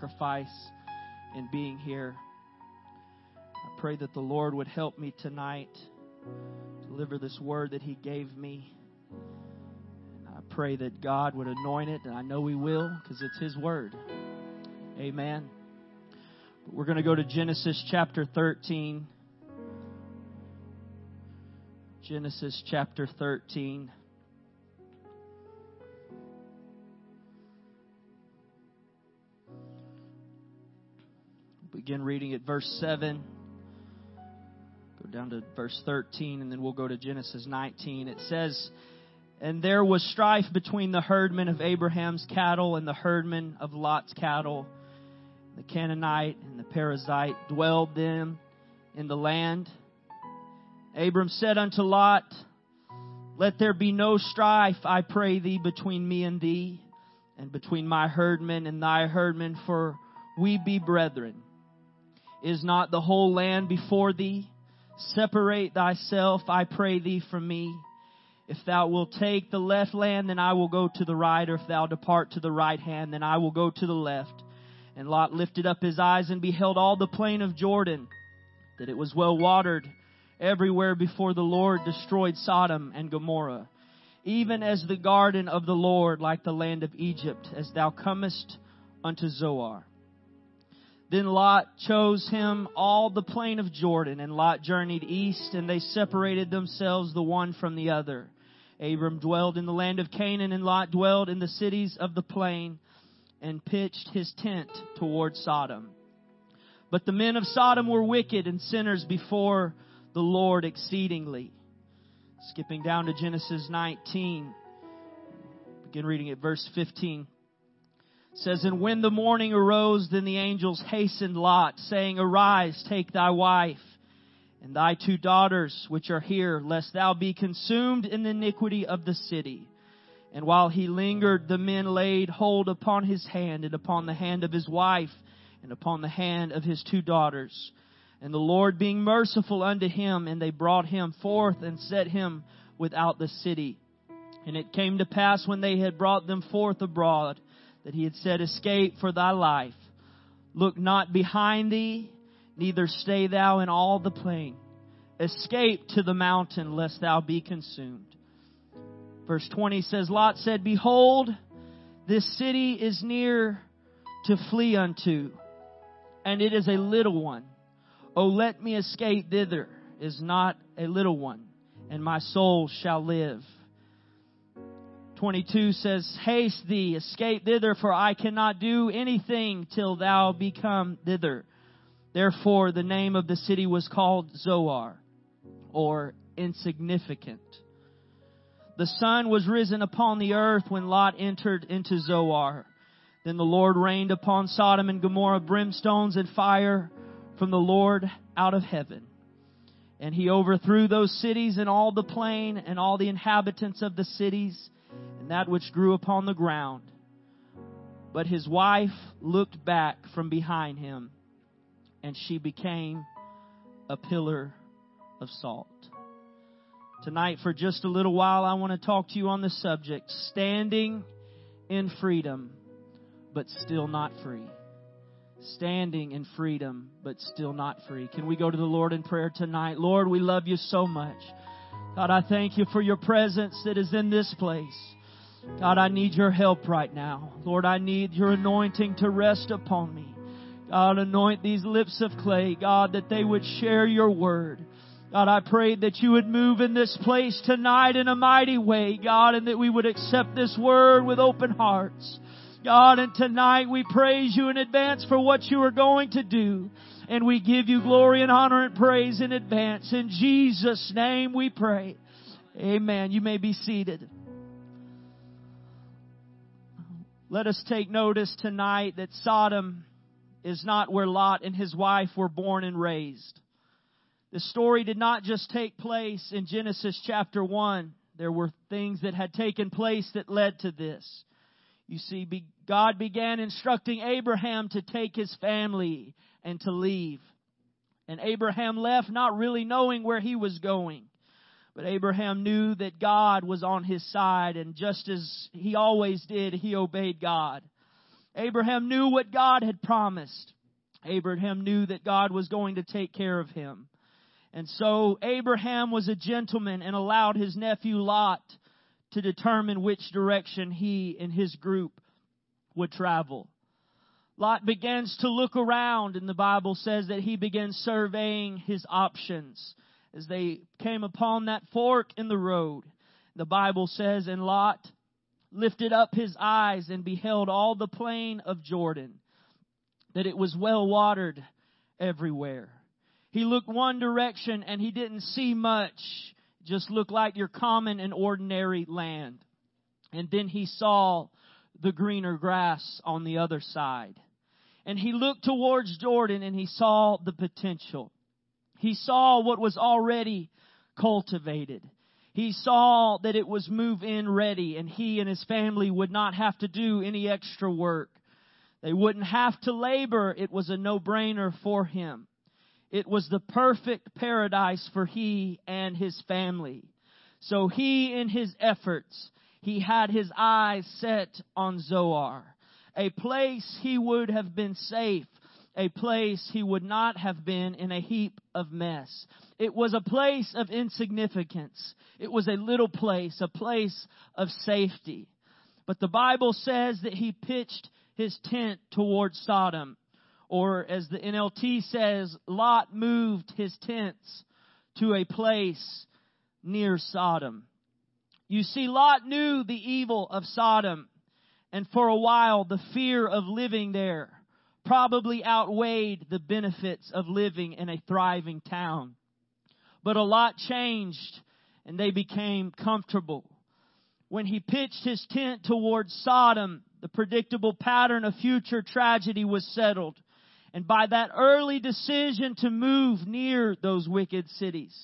sacrifice in being here. I pray that the Lord would help me tonight deliver this word that He gave me. And I pray that God would anoint it, and I know He will because it's His word. Amen. But We're going to go to Genesis chapter 13. Genesis chapter 13. Begin reading at verse 7. Go down to verse 13, and then we'll go to Genesis 19. It says, And there was strife between the herdmen of Abraham's cattle and the herdmen of Lot's cattle. The Canaanite and the Perizzite dwelled them in the land. Abram said unto Lot, Let there be no strife, I pray thee, between me and thee, and between my herdmen and thy herdmen, for we be brethren. Is not the whole land before thee? Separate thyself, I pray thee, from me. If thou wilt take the left land, then I will go to the right, or if thou depart to the right hand, then I will go to the left. And Lot lifted up his eyes and beheld all the plain of Jordan, that it was well watered everywhere before the Lord destroyed Sodom and Gomorrah, even as the garden of the Lord, like the land of Egypt, as thou comest unto Zoar. Then Lot chose him all the plain of Jordan, and Lot journeyed east, and they separated themselves the one from the other. Abram dwelled in the land of Canaan, and Lot dwelled in the cities of the plain, and pitched his tent toward Sodom. But the men of Sodom were wicked and sinners before the Lord exceedingly. Skipping down to Genesis 19, begin reading at verse 15 says, And when the morning arose, then the angels hastened Lot, saying, Arise, take thy wife and thy two daughters which are here, lest thou be consumed in the iniquity of the city. And while he lingered, the men laid hold upon his hand and upon the hand of his wife and upon the hand of his two daughters. And the Lord being merciful unto him, and they brought him forth and set him without the city. And it came to pass when they had brought them forth abroad, that he had said, Escape for thy life. Look not behind thee, neither stay thou in all the plain. Escape to the mountain, lest thou be consumed. Verse 20 says, Lot said, Behold, this city is near to flee unto, and it is a little one. O let me escape thither, is not a little one, and my soul shall live. 22 says, Haste thee, escape thither, for I cannot do anything till thou become thither. Therefore, the name of the city was called Zoar, or insignificant. The sun was risen upon the earth when Lot entered into Zoar. Then the Lord rained upon Sodom and Gomorrah brimstones and fire from the Lord out of heaven. And he overthrew those cities and all the plain and all the inhabitants of the cities that which grew upon the ground. But his wife looked back from behind him, and she became a pillar of salt. Tonight, for just a little while, I want to talk to you on the subject standing in freedom, but still not free. Standing in freedom, but still not free. Can we go to the Lord in prayer tonight? Lord, we love you so much. God, I thank you for your presence that is in this place. God, I need your help right now. Lord, I need your anointing to rest upon me. God, anoint these lips of clay, God, that they would share your word. God, I pray that you would move in this place tonight in a mighty way, God, and that we would accept this word with open hearts. God, and tonight we praise you in advance for what you are going to do. And we give you glory and honor and praise in advance. In Jesus' name we pray. Amen. You may be seated. Let us take notice tonight that Sodom is not where Lot and his wife were born and raised. The story did not just take place in Genesis chapter 1. There were things that had taken place that led to this. You see, God began instructing Abraham to take his family and to leave. And Abraham left not really knowing where he was going. But Abraham knew that God was on his side, and just as he always did, he obeyed God. Abraham knew what God had promised. Abraham knew that God was going to take care of him. And so Abraham was a gentleman and allowed his nephew Lot to determine which direction he and his group would travel. Lot begins to look around and the Bible says that he begins surveying his options as they came upon that fork in the road. The Bible says, and Lot lifted up his eyes and beheld all the plain of Jordan, that it was well watered everywhere. He looked one direction and he didn't see much, just looked like your common and ordinary land. And then he saw the greener grass on the other side. And he looked towards Jordan and he saw the potential. He saw what was already cultivated. He saw that it was move in ready and he and his family would not have to do any extra work. They wouldn't have to labor. It was a no-brainer for him. It was the perfect paradise for he and his family. So he, in his efforts, he had his eyes set on Zoar, a place he would have been safe, a place he would not have been in a heap of mess. It was a place of insignificance. It was a little place, a place of safety. But the Bible says that he pitched his tent towards Sodom or as the NLT says, Lot moved his tents to a place near Sodom. You see, Lot knew the evil of Sodom, and for a while the fear of living there probably outweighed the benefits of living in a thriving town. But a lot changed, and they became comfortable. When he pitched his tent towards Sodom, the predictable pattern of future tragedy was settled. And by that early decision to move near those wicked cities.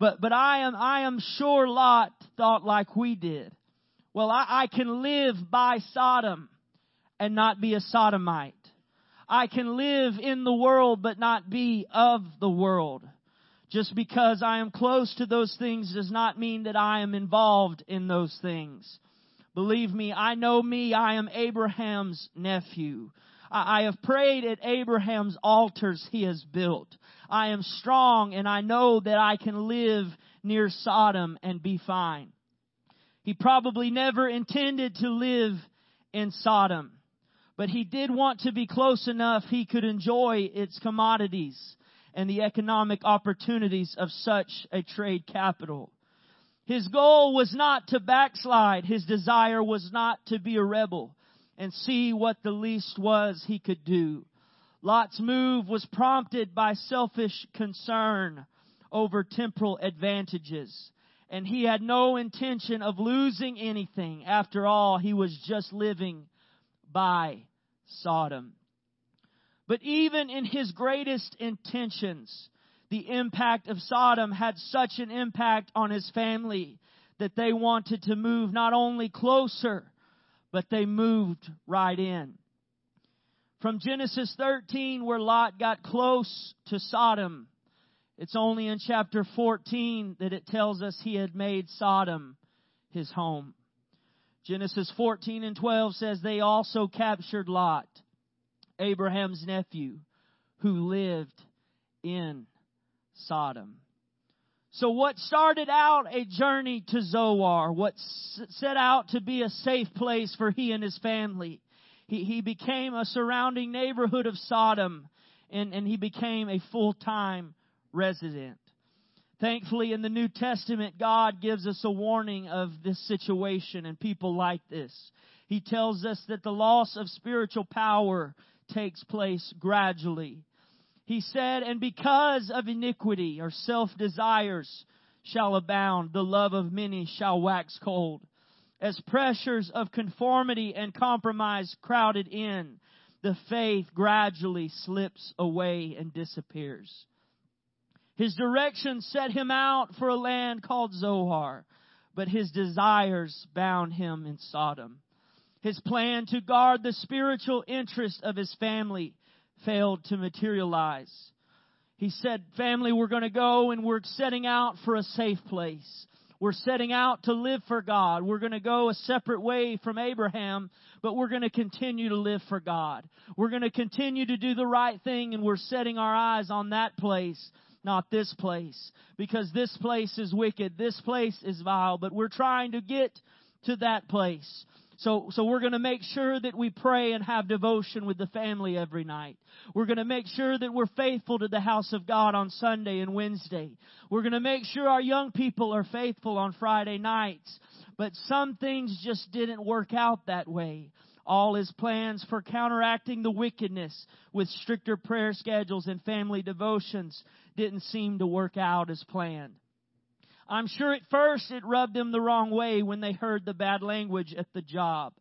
But, but I am, I am sure Lot thought like we did. Well, I, I can live by Sodom and not be a sodomite. I can live in the world but not be of the world. Just because I am close to those things does not mean that I am involved in those things. Believe me, I know me, I am Abraham's nephew. I have prayed at Abraham's altars he has built. I am strong and I know that I can live near Sodom and be fine. He probably never intended to live in Sodom, but he did want to be close enough he could enjoy its commodities and the economic opportunities of such a trade capital. His goal was not to backslide. His desire was not to be a rebel and see what the least was he could do. Lot's move was prompted by selfish concern over temporal advantages. And he had no intention of losing anything. After all, he was just living by Sodom. But even in his greatest intentions, the impact of Sodom had such an impact on his family that they wanted to move not only closer, but they moved right in. From Genesis 13, where Lot got close to Sodom, it's only in chapter 14 that it tells us he had made Sodom his home. Genesis 14 and 12 says they also captured Lot, Abraham's nephew, who lived in Sodom. So what started out a journey to Zoar, what set out to be a safe place for he and his family, he, he became a surrounding neighborhood of Sodom and, and he became a full-time resident. Thankfully, in the New Testament, God gives us a warning of this situation and people like this. He tells us that the loss of spiritual power takes place gradually. He said, and because of iniquity or self-desires shall abound, the love of many shall wax cold. As pressures of conformity and compromise crowded in, the faith gradually slips away and disappears. His direction set him out for a land called Zoar, but his desires bound him in Sodom. His plan to guard the spiritual interest of his family failed to materialize. He said, family, we're going to go and we're setting out for a safe place. We're setting out to live for God. We're going to go a separate way from Abraham, but we're going to continue to live for God. We're going to continue to do the right thing and we're setting our eyes on that place, not this place. Because this place is wicked. This place is vile, but we're trying to get to that place. So, so we're going to make sure that we pray and have devotion with the family every night. We're going to make sure that we're faithful to the house of God on Sunday and Wednesday. We're going to make sure our young people are faithful on Friday nights. But some things just didn't work out that way. All his plans for counteracting the wickedness with stricter prayer schedules and family devotions didn't seem to work out as planned. I'm sure at first it rubbed him the wrong way when they heard the bad language at the job.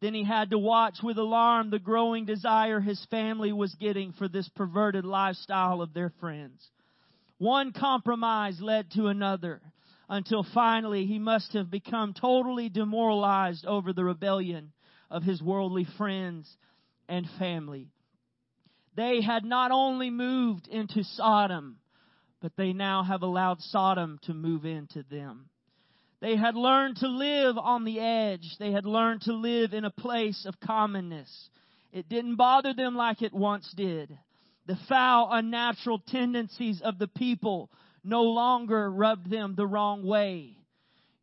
Then he had to watch with alarm the growing desire his family was getting for this perverted lifestyle of their friends. One compromise led to another until finally he must have become totally demoralized over the rebellion of his worldly friends and family. They had not only moved into Sodom, but they now have allowed Sodom to move into them. They had learned to live on the edge. They had learned to live in a place of commonness. It didn't bother them like it once did. The foul, unnatural tendencies of the people no longer rubbed them the wrong way.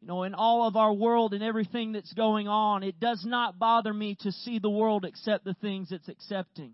You know, in all of our world and everything that's going on, it does not bother me to see the world accept the things it's accepting.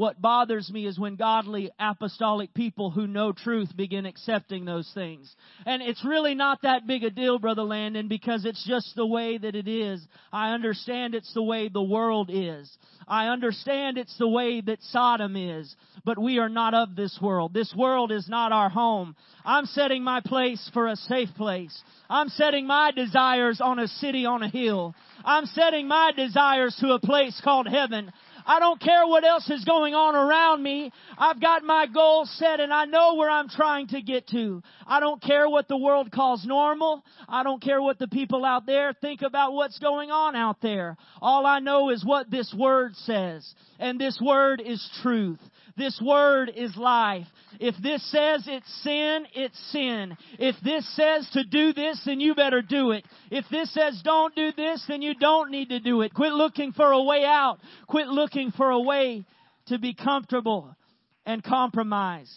What bothers me is when godly apostolic people who know truth begin accepting those things. And it's really not that big a deal, Brother Landon, because it's just the way that it is. I understand it's the way the world is. I understand it's the way that Sodom is. But we are not of this world. This world is not our home. I'm setting my place for a safe place. I'm setting my desires on a city on a hill. I'm setting my desires to a place called heaven. I don't care what else is going on around me. I've got my goal set and I know where I'm trying to get to. I don't care what the world calls normal. I don't care what the people out there think about what's going on out there. All I know is what this word says. And this word is truth. This word is life. If this says it's sin, it's sin. If this says to do this, then you better do it. If this says don't do this, then you don't need to do it. Quit looking for a way out. Quit looking for a way to be comfortable and compromise.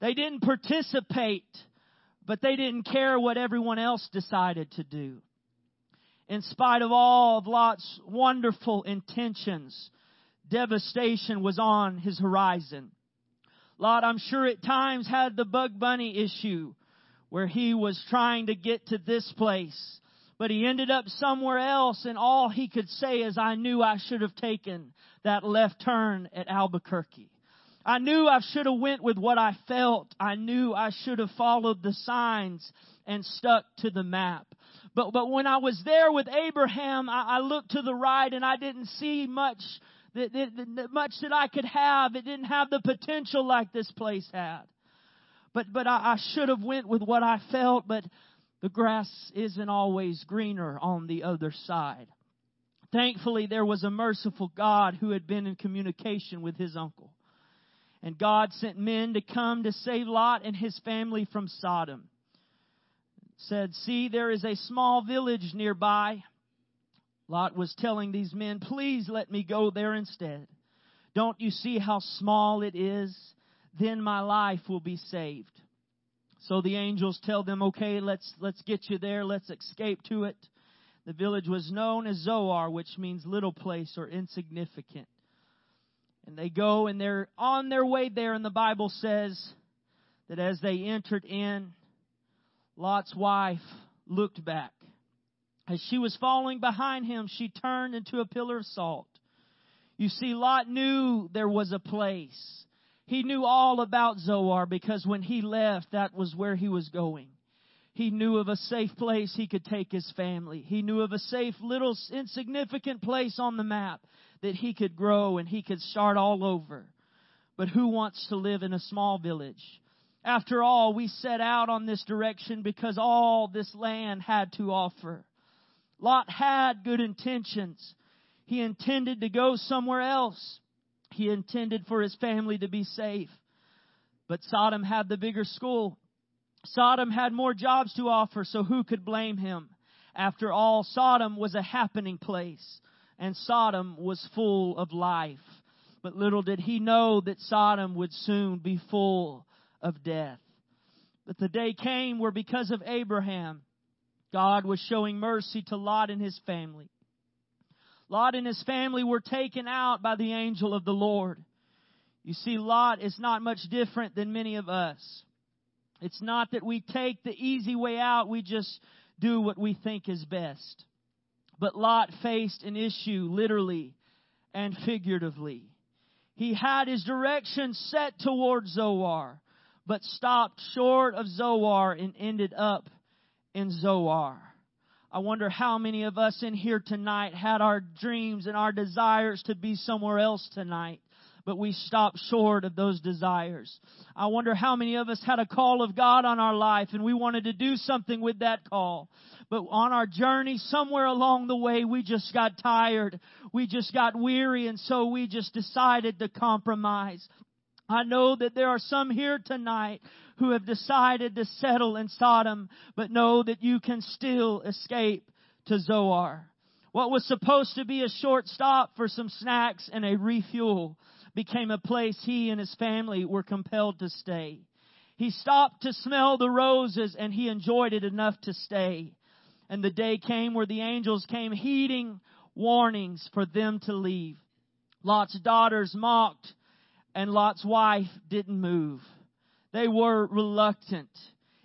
They didn't participate, but they didn't care what everyone else decided to do. In spite of all of Lot's wonderful intentions, devastation was on his horizon. Lot, I'm sure at times had the Bugs Bunny issue where he was trying to get to this place, but he ended up somewhere else and all he could say is, I knew I should have taken that left turn at Albuquerque. I knew I should have went with what I felt. I knew I should have followed the signs and stuck to the map. But, but when I was there with Abraham, I, I looked to the right and I didn't see much that, that, that much that I could have. It didn't have the potential like this place had. But but I, I should have went with what I felt. But the grass isn't always greener on the other side. Thankfully, there was a merciful God who had been in communication with his uncle. And God sent men to come to save Lot and his family from Sodom. Said, See, there is a small village nearby Lot was telling these men, please let me go there instead. Don't you see how small it is? Then my life will be saved. So the angels tell them, okay, let's, let's get you there. Let's escape to it. The village was known as Zoar, which means little place or insignificant. And they go and they're on their way there, and the Bible says that as they entered in, Lot's wife looked back as she was following behind him, she turned into a pillar of salt. You see, Lot knew there was a place. He knew all about Zoar because when he left, that was where he was going. He knew of a safe place he could take his family. He knew of a safe, little, insignificant place on the map that he could grow and he could start all over. But who wants to live in a small village? After all, we set out on this direction because all this land had to offer. Lot had good intentions. He intended to go somewhere else. He intended for his family to be safe. But Sodom had the bigger school. Sodom had more jobs to offer, so who could blame him? After all, Sodom was a happening place, and Sodom was full of life. But little did he know that Sodom would soon be full of death. But the day came where because of Abraham, God was showing mercy to Lot and his family. Lot and his family were taken out by the angel of the Lord. You see, Lot is not much different than many of us. It's not that we take the easy way out, we just do what we think is best. But Lot faced an issue literally and figuratively. He had his direction set towards Zoar, but stopped short of Zoar and ended up in Zoar. I wonder how many of us in here tonight had our dreams and our desires to be somewhere else tonight but we stopped short of those desires. I wonder how many of us had a call of God on our life and we wanted to do something with that call. But on our journey, somewhere along the way, we just got tired. We just got weary and so we just decided to compromise. I know that there are some here tonight who have decided to settle in Sodom, but know that you can still escape to Zoar. What was supposed to be a short stop for some snacks and a refuel became a place he and his family were compelled to stay. He stopped to smell the roses and he enjoyed it enough to stay. And the day came where the angels came heeding warnings for them to leave. Lot's daughters mocked and Lot's wife didn't move. They were reluctant.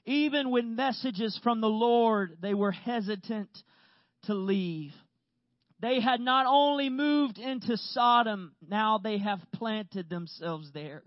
Even with messages from the Lord, they were hesitant to leave. They had not only moved into Sodom, now they have planted themselves there.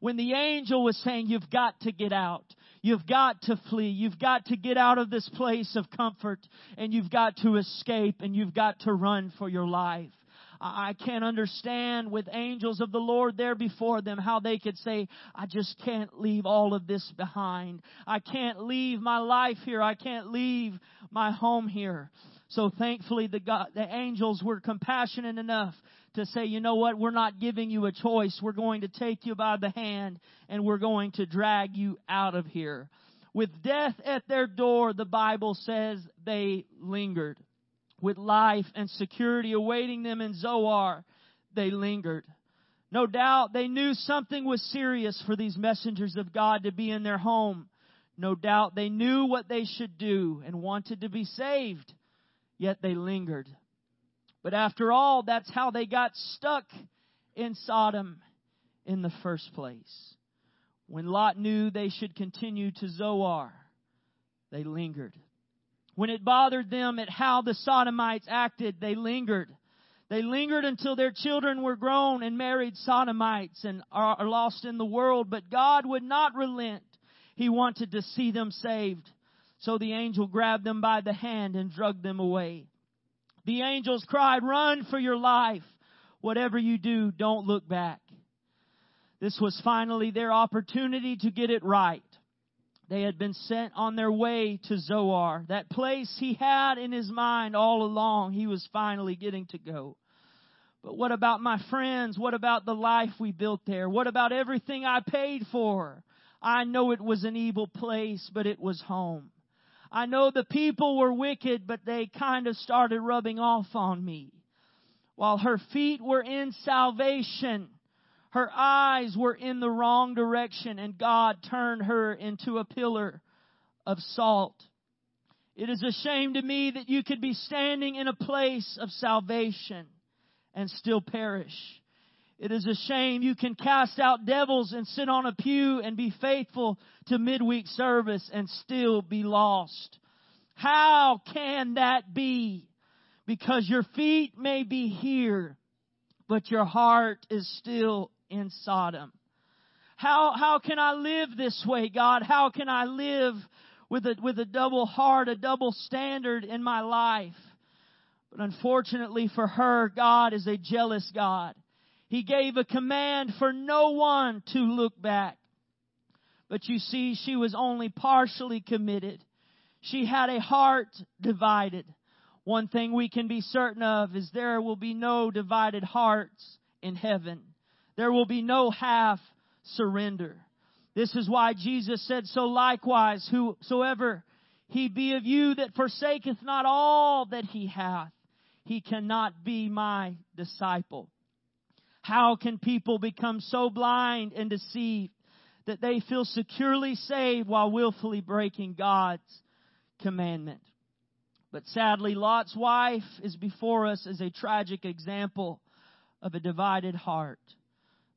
When the angel was saying, you've got to get out. You've got to flee. You've got to get out of this place of comfort and you've got to escape and you've got to run for your life. I can't understand with angels of the Lord there before them how they could say, I just can't leave all of this behind. I can't leave my life here. I can't leave my home here. So thankfully the God, the angels were compassionate enough to say, you know what, we're not giving you a choice. We're going to take you by the hand and we're going to drag you out of here. With death at their door, the Bible says they lingered. With life and security awaiting them in Zoar, they lingered. No doubt they knew something was serious for these messengers of God to be in their home. No doubt they knew what they should do and wanted to be saved yet they lingered. But after all, that's how they got stuck in Sodom in the first place. When Lot knew they should continue to Zoar, they lingered. When it bothered them at how the Sodomites acted, they lingered. They lingered until their children were grown and married Sodomites and are lost in the world, but God would not relent. He wanted to see them saved. So the angel grabbed them by the hand and dragged them away. The angels cried, run for your life. Whatever you do, don't look back. This was finally their opportunity to get it right. They had been sent on their way to Zoar, that place he had in his mind all along. He was finally getting to go. But what about my friends? What about the life we built there? What about everything I paid for? I know it was an evil place, but it was home. I know the people were wicked, but they kind of started rubbing off on me. While her feet were in salvation, her eyes were in the wrong direction, and God turned her into a pillar of salt. It is a shame to me that you could be standing in a place of salvation and still perish. It is a shame you can cast out devils and sit on a pew and be faithful to midweek service and still be lost. How can that be? Because your feet may be here, but your heart is still in Sodom. How, how can I live this way, God? How can I live with a, with a double heart, a double standard in my life? But unfortunately for her, God is a jealous God. He gave a command for no one to look back. But you see, she was only partially committed. She had a heart divided. One thing we can be certain of is there will be no divided hearts in heaven. There will be no half surrender. This is why Jesus said, So likewise, whosoever he be of you that forsaketh not all that he hath, he cannot be my disciple. How can people become so blind and deceived that they feel securely saved while willfully breaking God's commandment? But sadly, Lot's wife is before us as a tragic example of a divided heart.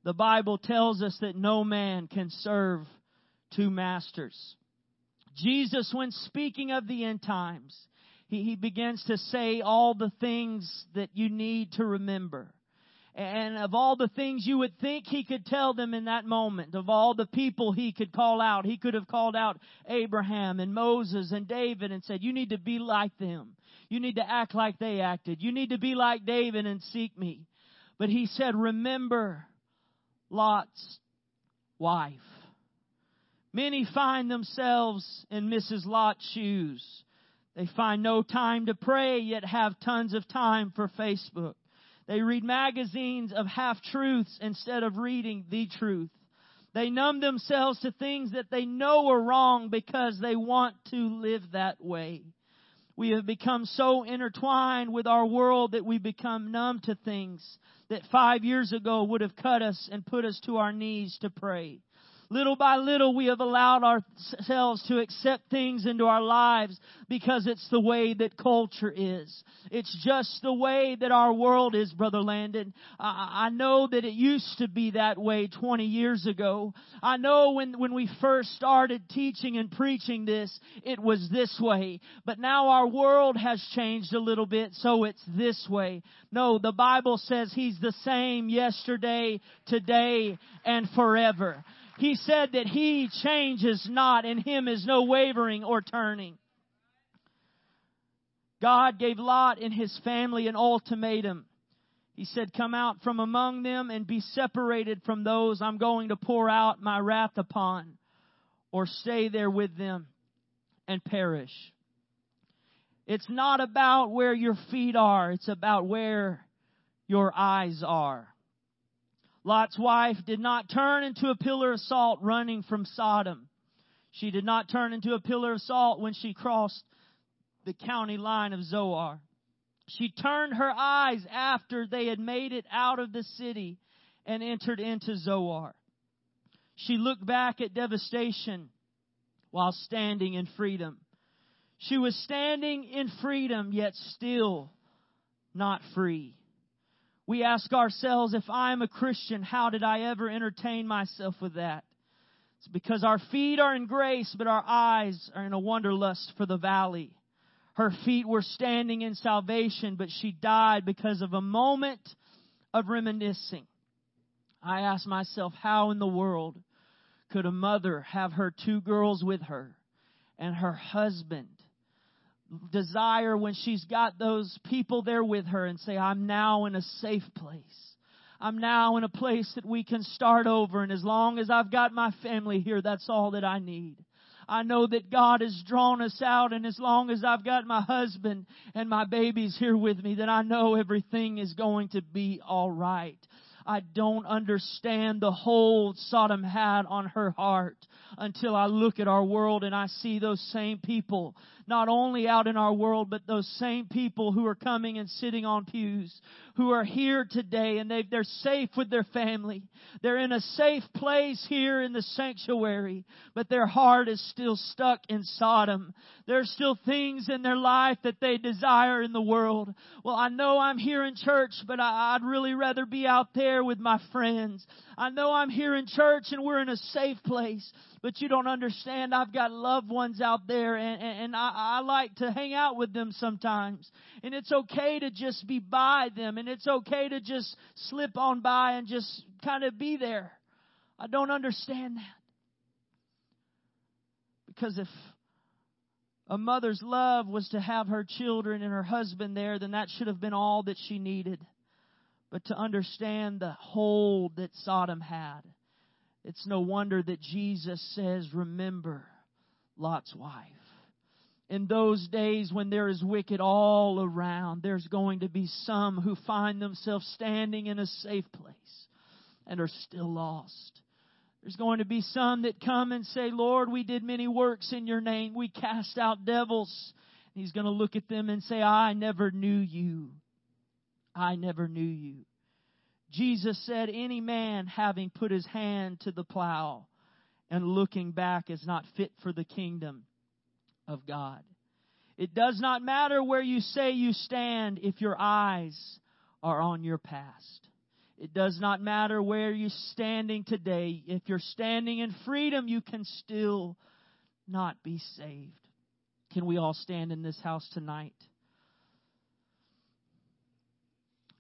The Bible tells us that no man can serve two masters. Jesus, when speaking of the end times, he, he begins to say all the things that you need to remember. And of all the things you would think he could tell them in that moment, of all the people he could call out, he could have called out Abraham and Moses and David and said, you need to be like them. You need to act like they acted. You need to be like David and seek me. But he said, remember Lot's wife. Many find themselves in Mrs. Lot's shoes. They find no time to pray, yet have tons of time for Facebook. They read magazines of half truths instead of reading the truth. They numb themselves to things that they know are wrong because they want to live that way. We have become so intertwined with our world that we become numb to things that five years ago would have cut us and put us to our knees to pray. Little by little, we have allowed ourselves to accept things into our lives because it's the way that culture is. It's just the way that our world is, Brother Landon. I know that it used to be that way 20 years ago. I know when, when we first started teaching and preaching this, it was this way. But now our world has changed a little bit, so it's this way. No, the Bible says He's the same yesterday, today, and forever. He said that He changes not, in Him is no wavering or turning. God gave Lot and his family an ultimatum. He said, Come out from among them and be separated from those I'm going to pour out my wrath upon, or stay there with them and perish. It's not about where your feet are, it's about where your eyes are. Lot's wife did not turn into a pillar of salt running from Sodom. She did not turn into a pillar of salt when she crossed the county line of Zoar. She turned her eyes after they had made it out of the city and entered into Zoar. She looked back at devastation while standing in freedom. She was standing in freedom, yet still not free we ask ourselves, if I'm a Christian, how did I ever entertain myself with that? It's because our feet are in grace, but our eyes are in a wanderlust for the valley. Her feet were standing in salvation, but she died because of a moment of reminiscing. I ask myself, how in the world could a mother have her two girls with her and her husband desire when she's got those people there with her and say, I'm now in a safe place. I'm now in a place that we can start over and as long as I've got my family here, that's all that I need. I know that God has drawn us out and as long as I've got my husband and my babies here with me, then I know everything is going to be alright. I don't understand the hold Sodom had on her heart until I look at our world and I see those same people not only out in our world, but those same people who are coming and sitting on pews, who are here today and they they're safe with their family. They're in a safe place here in the sanctuary, but their heart is still stuck in Sodom. There's still things in their life that they desire in the world. Well, I know I'm here in church, but I, I'd really rather be out there with my friends. I know I'm here in church and we're in a safe place, but you don't understand. I've got loved ones out there and, and, and I, I like to hang out with them sometimes. And it's okay to just be by them and it's okay to just slip on by and just kind of be there. I don't understand that. Because if a mother's love was to have her children and her husband there, then that should have been all that she needed. But to understand the hold that Sodom had, it's no wonder that Jesus says, Remember Lot's wife in those days when there is wicked all around, there's going to be some who find themselves standing in a safe place and are still lost. There's going to be some that come and say, Lord, we did many works in your name. We cast out devils. He's going to look at them and say, I never knew you. I never knew you. Jesus said, Any man having put his hand to the plow and looking back is not fit for the kingdom of God. It does not matter where you say you stand if your eyes are on your past. It does not matter where you're standing today. If you're standing in freedom, you can still not be saved. Can we all stand in this house tonight?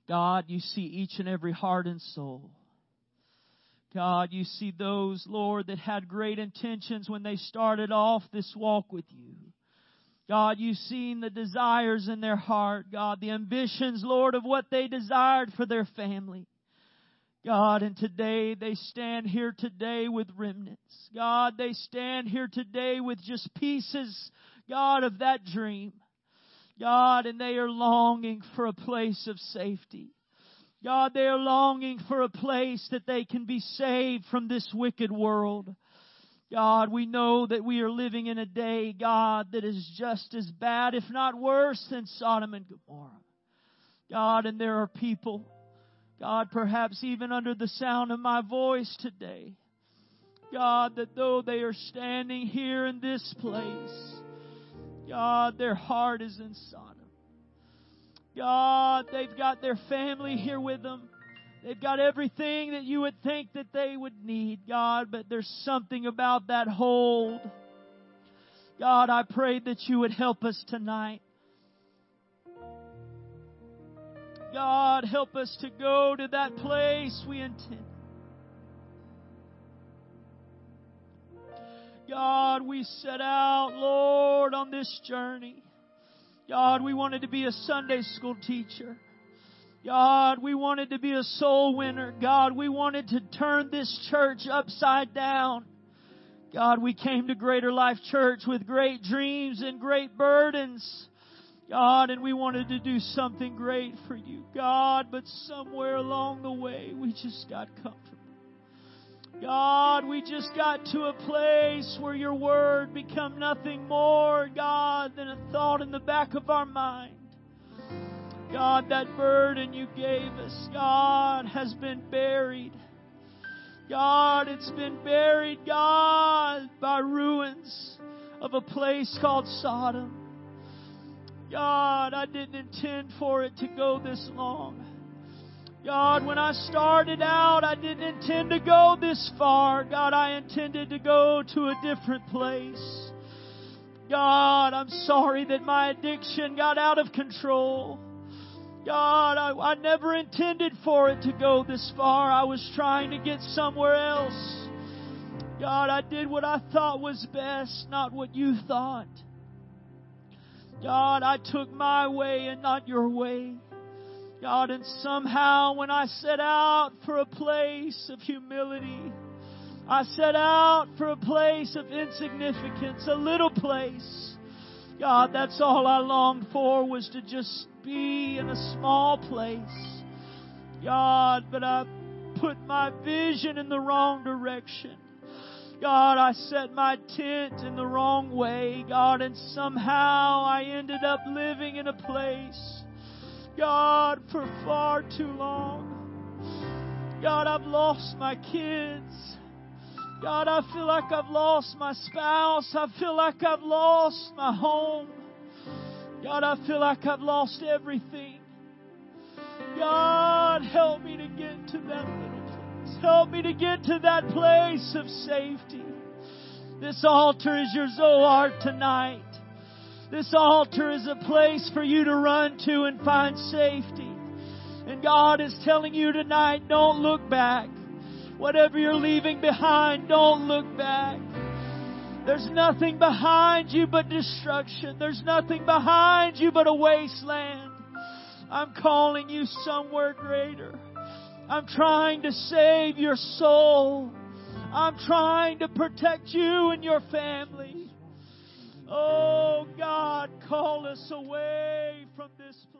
God, you see each and every heart and soul. God, you see those, Lord, that had great intentions when they started off this walk with you. God, you've seen the desires in their heart, God, the ambitions, Lord, of what they desired for their family. God, and today they stand here today with remnants. God, they stand here today with just pieces, God, of that dream. God, and they are longing for a place of safety. God, they are longing for a place that they can be saved from this wicked world. God, we know that we are living in a day, God, that is just as bad, if not worse, than Sodom and Gomorrah. God, and there are people, God, perhaps even under the sound of my voice today, God, that though they are standing here in this place, God, their heart is in Sodom. God, they've got their family here with them. They've got everything that you would think that they would need, God, but there's something about that hold. God, I pray that you would help us tonight. God, help us to go to that place we intend. God, we set out, Lord, on this journey. God, we wanted to be a Sunday school teacher. God, we wanted to be a soul winner. God, we wanted to turn this church upside down. God, we came to Greater Life Church with great dreams and great burdens. God, and we wanted to do something great for you, God, but somewhere along the way we just got comfortable. God, we just got to a place where your word become nothing more, God, than a thought in the back of our mind. God, that burden you gave us, God, has been buried. God, it's been buried, God, by ruins of a place called Sodom. God, I didn't intend for it to go this long. God, when I started out, I didn't intend to go this far. God, I intended to go to a different place. God, I'm sorry that my addiction got out of control. God, I, I never intended for it to go this far. I was trying to get somewhere else. God, I did what I thought was best, not what you thought. God, I took my way and not your way. God, and somehow when I set out for a place of humility, I set out for a place of insignificance, a little place. God, that's all I longed for was to just be in a small place. God, but I put my vision in the wrong direction. God, I set my tent in the wrong way, God, and somehow I ended up living in a place, God, for far too long. God, I've lost my kids. God, I feel like I've lost my spouse. I feel like I've lost my home. God, I feel like I've lost everything. God, help me to get to that little place. Help me to get to that place of safety. This altar is your Zoar tonight. This altar is a place for you to run to and find safety. And God is telling you tonight, don't look back. Whatever you're leaving behind, don't look back. There's nothing behind you but destruction. There's nothing behind you but a wasteland. I'm calling you somewhere greater. I'm trying to save your soul. I'm trying to protect you and your family. Oh God, call us away from this place.